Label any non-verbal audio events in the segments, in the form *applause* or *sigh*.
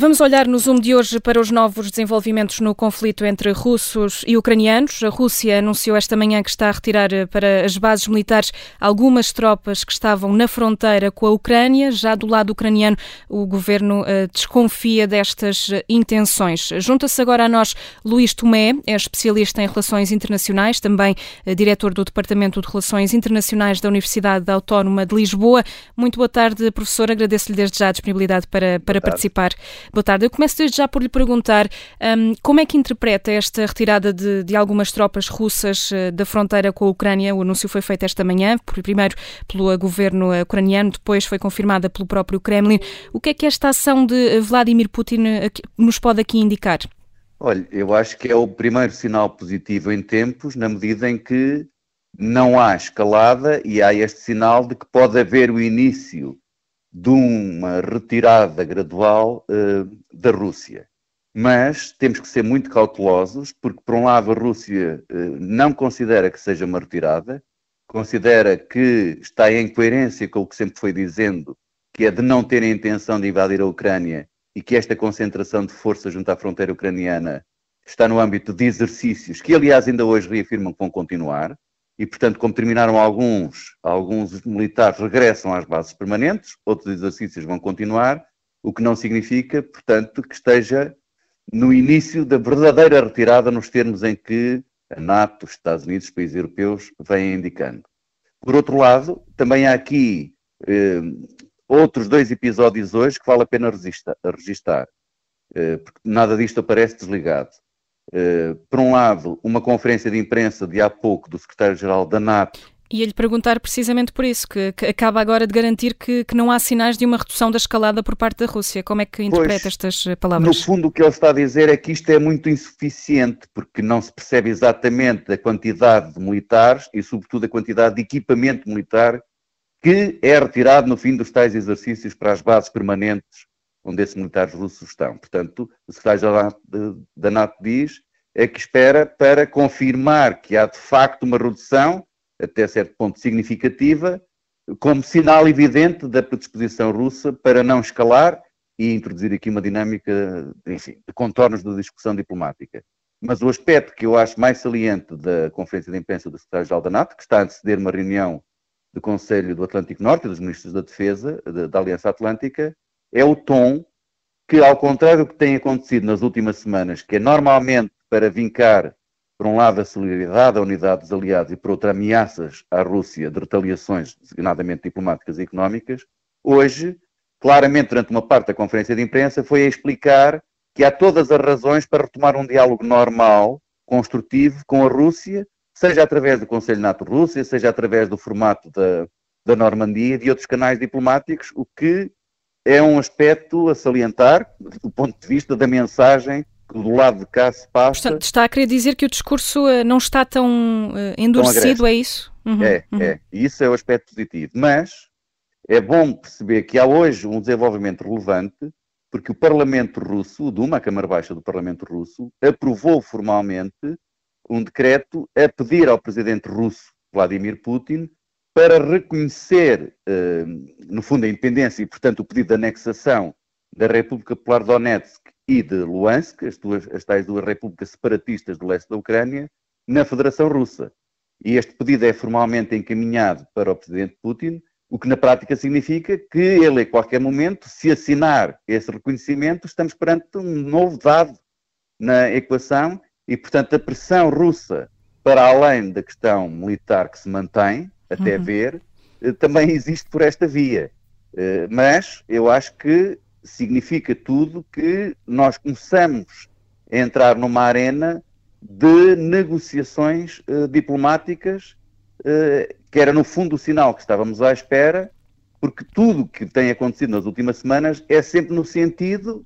Vamos olhar no Zoom de hoje para os novos desenvolvimentos no conflito entre russos e ucranianos. A Rússia anunciou esta manhã que está a retirar eh, para as bases militares algumas tropas que estavam na fronteira com a Ucrânia. Já do lado ucraniano, o governo uh, desconfia destas uh, intenções. Junta-se agora a nós Luís Tomé, é especialista em relações internacionais, também diretor do Departamento de Relações Internacionais da Universidade Autónoma de Lisboa. Muito boa tarde, professor. Agradeço-lhe desde já a disponibilidade para, para participar. Boa tarde. Eu começo desde já por lhe perguntar um, como é que interpreta esta retirada de, de algumas tropas russas uh, da fronteira com a Ucrânia. O anúncio foi feito esta manhã, primeiro pelo governo uh, ucraniano, depois foi confirmada pelo próprio Kremlin. O que é que esta ação de Vladimir Putin nos pode aqui indicar? Olha, eu acho que é o primeiro sinal positivo em tempos, na medida em que não há escalada e há este sinal de que pode haver o início de uma retirada gradual uh, da Rússia. Mas temos que ser muito cautelosos, porque, por um lado, a Rússia uh, não considera que seja uma retirada, considera que está em coerência com o que sempre foi dizendo, que é de não ter a intenção de invadir a Ucrânia e que esta concentração de forças junto à fronteira ucraniana está no âmbito de exercícios que, aliás, ainda hoje reafirmam que vão continuar e, portanto, como terminaram alguns, alguns militares regressam às bases permanentes, outros exercícios vão continuar, o que não significa, portanto, que esteja no início da verdadeira retirada nos termos em que a NATO, os Estados Unidos, os países europeus vêm indicando. Por outro lado, também há aqui eh, outros dois episódios hoje que vale a pena registar, eh, porque nada disto aparece desligado. Eh, por um lado, uma conferência de imprensa de há pouco do secretário-geral da NATO. E lhe perguntar precisamente por isso, que, que acaba agora de garantir que, que, não há sinais de uma redução da escalada por parte da Rússia. Como é que interpreta pois, estas eh, palavras? No fundo, o que ele está a dizer é que isto é muito insuficiente, porque não se percebe exatamente a quantidade de militares e, sobretudo, a quantidade de equipamento militar que é retirado no fim dos tais exercícios para as bases permanentes onde esses militares russos estão. Portanto, o secretário da NATO diz é que espera para confirmar que há de facto uma redução, até certo ponto significativa, como sinal evidente da predisposição russa para não escalar e introduzir aqui uma dinâmica, enfim, de contornos da discussão diplomática. Mas o aspecto que eu acho mais saliente da conferência de imprensa do secretário-geral da NATO, que está a anteceder uma reunião do Conselho do Atlântico Norte, dos ministros da Defesa, da Aliança Atlântica, é o tom que, ao contrário do que tem acontecido nas últimas semanas, que é normalmente para vincar, por um lado, a solidariedade, a unidade dos aliados e, por outro, ameaças à Rússia de retaliações, designadamente diplomáticas e económicas, hoje, claramente, durante uma parte da conferência de imprensa, foi a explicar que há todas as razões para retomar um diálogo normal, construtivo, com a Rússia, seja através do Conselho NATO-Rússia, seja através do formato da, da Normandia e de outros canais diplomáticos, o que é um aspecto a salientar do ponto de vista da mensagem que do lado de cá se passa. Portanto, está a querer dizer que o discurso eh, não está tão uh, endurecido, tão é isso? Uhum, é, uhum. é. E isso é o aspecto positivo. Mas é bom perceber que há hoje um desenvolvimento relevante, porque o Parlamento Russo, o Duma, a Câmara Baixa do Parlamento Russo, aprovou formalmente um decreto a pedir ao presidente russo, Vladimir Putin, para reconhecer, eh, no fundo, a independência e, portanto, o pedido de anexação da República Popular de Donetsk e de Luhansk, as, duas, as tais duas repúblicas separatistas do leste da Ucrânia, na Federação Russa. E este pedido é formalmente encaminhado para o presidente Putin, o que na prática significa que ele, a qualquer momento, se assinar esse reconhecimento, estamos perante um novo dado na equação e, portanto, a pressão russa, para além da questão militar que se mantém, até uhum. ver, eh, também existe por esta via. Eh, mas eu acho que significa tudo que nós começamos a entrar numa arena de negociações uh, diplomáticas, que era no fundo o sinal que estávamos à espera, porque tudo que tem acontecido nas últimas semanas é sempre no sentido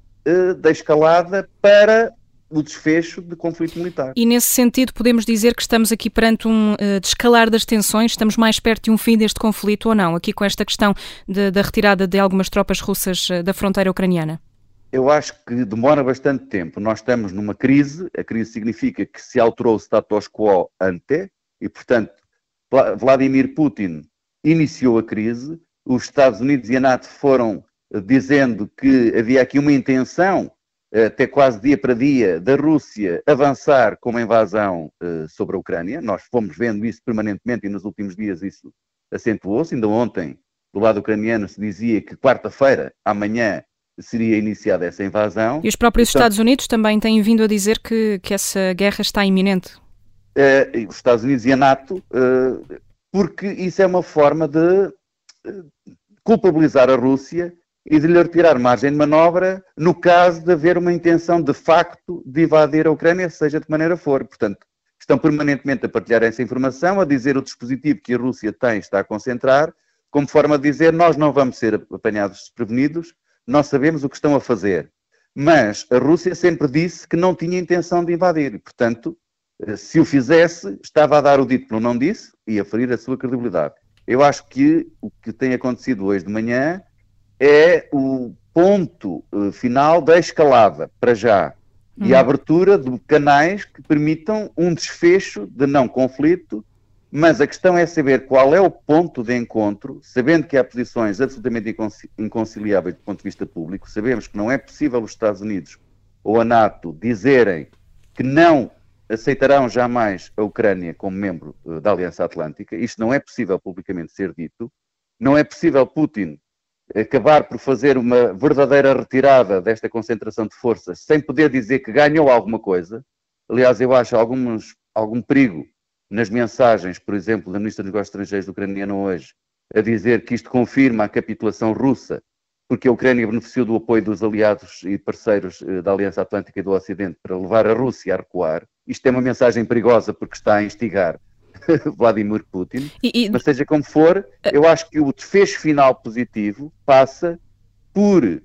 da escalada para o desfecho de conflito militar. E nesse sentido podemos dizer que estamos aqui perante um uh, descalar das tensões, estamos mais perto de um fim deste conflito ou não, aqui com esta questão de, da retirada de algumas tropas russas uh, da fronteira ucraniana? Eu acho que demora bastante tempo. Nós estamos numa crise, a crise significa que se alterou o status quo ante, e portanto Vladimir Putin iniciou a crise, os Estados Unidos e a NATO foram dizendo que havia aqui uma intenção, até quase dia para dia, da Rússia avançar com uma invasão sobre a Ucrânia. Nós fomos vendo isso permanentemente e nos últimos dias isso acentuou-se. Ainda ontem, do lado ucraniano, se dizia que quarta-feira, amanhã, seria iniciada essa invasão. E os próprios Portanto, Estados Unidos também têm vindo a dizer que, que essa guerra está iminente. Uh, os Estados Unidos e a NATO, porque isso é uma forma de culpabilizar a Rússia e de lhe retirar margem de manobra no caso de haver uma intenção de facto de invadir a Ucrânia, seja de que maneira for. Portanto, estão permanentemente a partilhar essa informação, a dizer o dispositivo que a Rússia tem está a concentrar, como forma de dizer nós não vamos ser apanhados desprevenidos, nós sabemos o que estão a fazer. Mas a Rússia sempre disse que não tinha intenção de invadir, portanto, se o fizesse, estava a dar o dito pelo não disse e a ferir a sua credibilidade. Eu acho que o que tem acontecido hoje de manhã é o ponto uh, final da escalada, para já, uhum. e a uhum. abertura de canais que permitam um desfecho de não conflito mas a questão é saber qual é o ponto de encontro, sabendo que há posições absolutamente inconciliáveis do ponto de vista público, sabemos que não é possível os Estados Unidos ou a NATO dizerem que não aceitarão jamais a Ucrânia como membro eh, da Aliança Atlântica. Isto não é possível publicamente ser dito. Não é possível Putin acabar por fazer uma verdadeira retirada desta concentração de forças sem poder dizer que ganhou alguma coisa. Aliás, eu acho alguns, algum perigo nas mensagens, por exemplo, da Ministra dos Negócios Estrangeiros ucraniana hoje, a dizer que isto confirma a capitulação russa, porque a Ucrânia beneficiou do apoio dos aliados e parceiros eh, da Aliança Atlântica e do Ocidente para levar a Rússia a recuar. Isto é uma mensagem perigosa porque está a instigar *laughs* Vladimir Putin. E, e... Mas seja como for, eu acho que o desfecho final positivo passa por,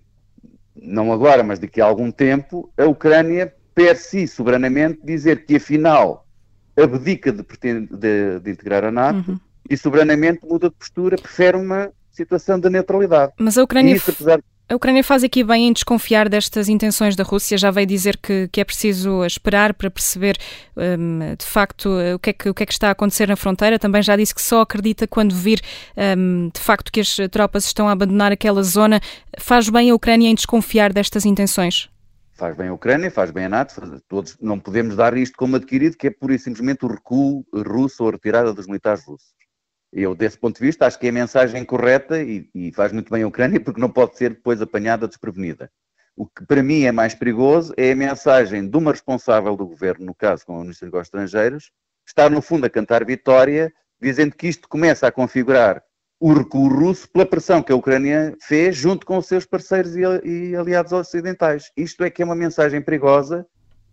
não agora, mas daqui a algum tempo, a Ucrânia per si, soberanamente, dizer que afinal abdica de, de, de integrar a NATO uhum. e soberanamente muda de postura, prefere uma situação de neutralidade. Mas a Ucrânia, isso, apesar... a Ucrânia faz aqui bem em desconfiar destas intenções da Rússia, já veio dizer que, que é preciso esperar para perceber um, de facto o que, é que, o que, é que está a acontecer na fronteira, também já disse que só acredita quando vir um, de facto que as tropas estão a abandonar aquela zona. Faz bem a Ucrânia em desconfiar destas intenções? faz bem a Ucrânia, faz bem a NATO, todos não podemos dar isto como adquirido, que é pura e simplesmente o recuo russo ou a retirada dos militares russos. Eu, desse ponto de vista, acho que é a mensagem correta e, e, faz muito bem a Ucrânia, porque não pode ser depois apanhada desprevenida. O que para mim é mais perigoso é a mensagem de uma responsável do governo, no caso com o Ministro dos Negócios Estrangeiros, estar no fundo a cantar vitória, dizendo que isto começa a configurar o recuo russo pela pressão que a Ucrânia fez junto com os seus parceiros e, aliados ocidentais. Isto é que é uma mensagem perigosa,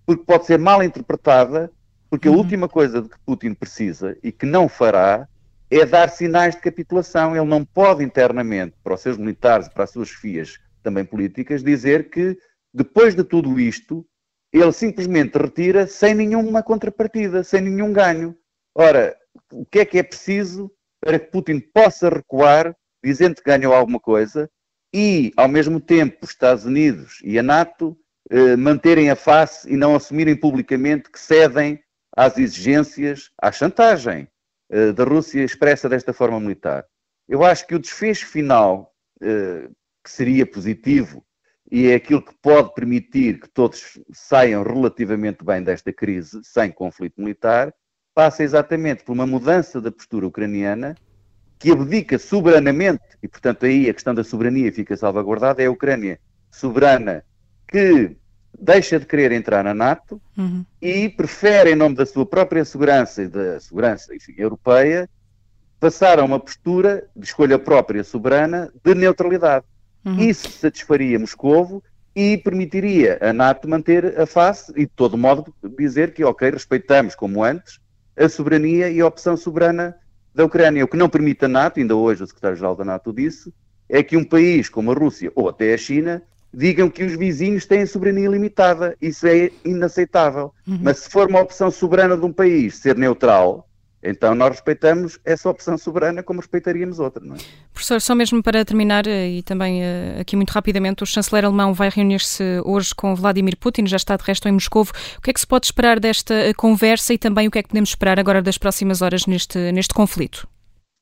porque pode ser mal interpretada, porque uhum. a última coisa de que Putin precisa e que não fará é dar sinais de capitulação. Ele não pode internamente, para os seus militares e para as suas fias também políticas, dizer que depois de tudo isto, ele simplesmente retira sem nenhuma contrapartida, sem nenhum ganho. Ora, o que é que é preciso para que Putin possa recuar, dizendo que ganhou alguma coisa, e, ao mesmo tempo, os Estados Unidos e a NATO eh, manterem a face e não assumirem publicamente que cedem às exigências, à chantagem eh, da Rússia expressa desta forma militar. Eu acho que o desfecho final, eh, que seria positivo, e é aquilo que pode permitir que todos saiam relativamente bem desta crise, sem conflito militar, passa exatamente por uma mudança da postura ucraniana que abdica soberanamente, e portanto aí a questão da soberania fica salvaguardada, é a Ucrânia soberana que deixa de querer entrar na NATO uhum. e prefere, em nome da sua própria segurança e da segurança enfim, europeia, passar a uma postura de escolha própria soberana de neutralidade. Uhum. Isso satisfaria Moscovo e permitiria a NATO manter a face e, de todo modo, dizer que, ok, respeitamos como antes a soberania e a opção soberana da Ucrânia. O que não permite a NATO, ainda hoje o secretário-geral da NATO disse, é que um país como a Rússia ou até a China digam que os vizinhos têm soberania limitada. Isso é inaceitável. Uhum. Mas se for uma opção soberana de um país ser neutral, então nós respeitamos essa opção soberana como respeitaríamos outra, não é? Professor, só mesmo para terminar, eh, e também eh, aqui muito rapidamente, o chanceler alemão vai reunir-se hoje com Vladimir Putin, já está de resto em Moscou. O que é que se pode esperar desta conversa e também o que é que podemos esperar agora das próximas horas neste, neste conflito?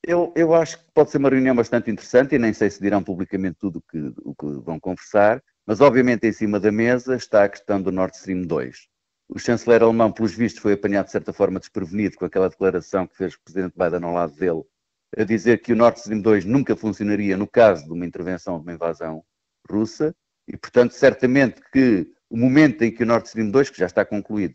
Eu, eu acho que pode ser uma reunião bastante interessante e nem sei se dirão publicamente tudo que, o que vão conversar, mas obviamente em cima da mesa está a questão do Nord Stream 2. O chanceler alemão, pelos vistos, foi apanhado de certa forma desprevenido com aquela declaração que fez o presidente Biden ao lado dele, a dizer que o Nord Stream 2 nunca funcionaria no caso de uma intervenção, de uma invasão russa, e portanto, certamente que o momento em que o Nord Stream 2, que já está concluído,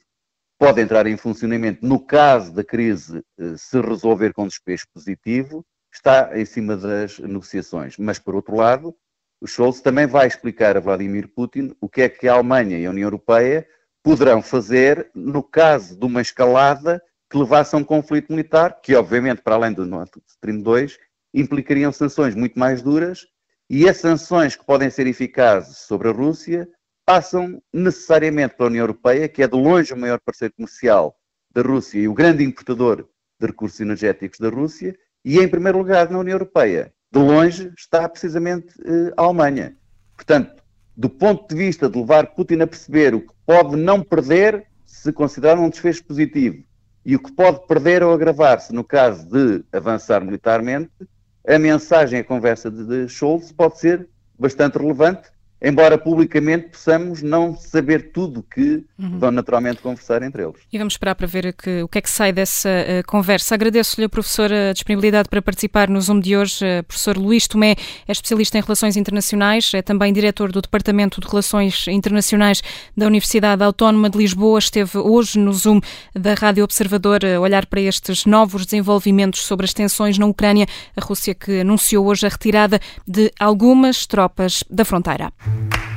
pode entrar em funcionamento no caso da crise eh, se resolver com despejo positivo, está em cima das negociações. Mas, por outro lado, o Scholz também vai explicar a Vladimir Putin o que é que a Alemanha e a União Europeia poderão fazer no caso de uma escalada que levasse a um conflito militar, que obviamente, para além do Nord Stream 2, implicariam sanções muito mais duras, e as sanções que podem ser eficazes sobre a Rússia passam necessariamente pela União Europeia, que é de longe o maior parceiro comercial da Rússia e o grande importador de recursos energéticos da Rússia, e em primeiro lugar na União Europeia, de longe, está precisamente eh, a Alemanha. Portanto, do ponto de vista de levar Putin a perceber o que pode não perder se considerar um desfecho positivo e o que pode perder ou agravar-se no caso de avançar militarmente, a mensagem, a conversa de Scholz pode ser bastante relevante embora publicamente possamos não saber tudo que uhum. vão naturalmente conversar entre eles. E vamos esperar para ver que, o que é que sai dessa uh, conversa. Agradeço-lhe, professor, a disponibilidade para participar no Zoom de hoje. Uh, professor Luís Tomé é especialista em relações internacionais, é também diretor do Departamento de Relações Internacionais da Universidade Autónoma de Lisboa. Esteve hoje no Zoom da Rádio Observador a olhar para estes novos desenvolvimentos sobre as tensões na Ucrânia, a Rússia que anunciou hoje a retirada de algumas tropas da fronteira. Thank you.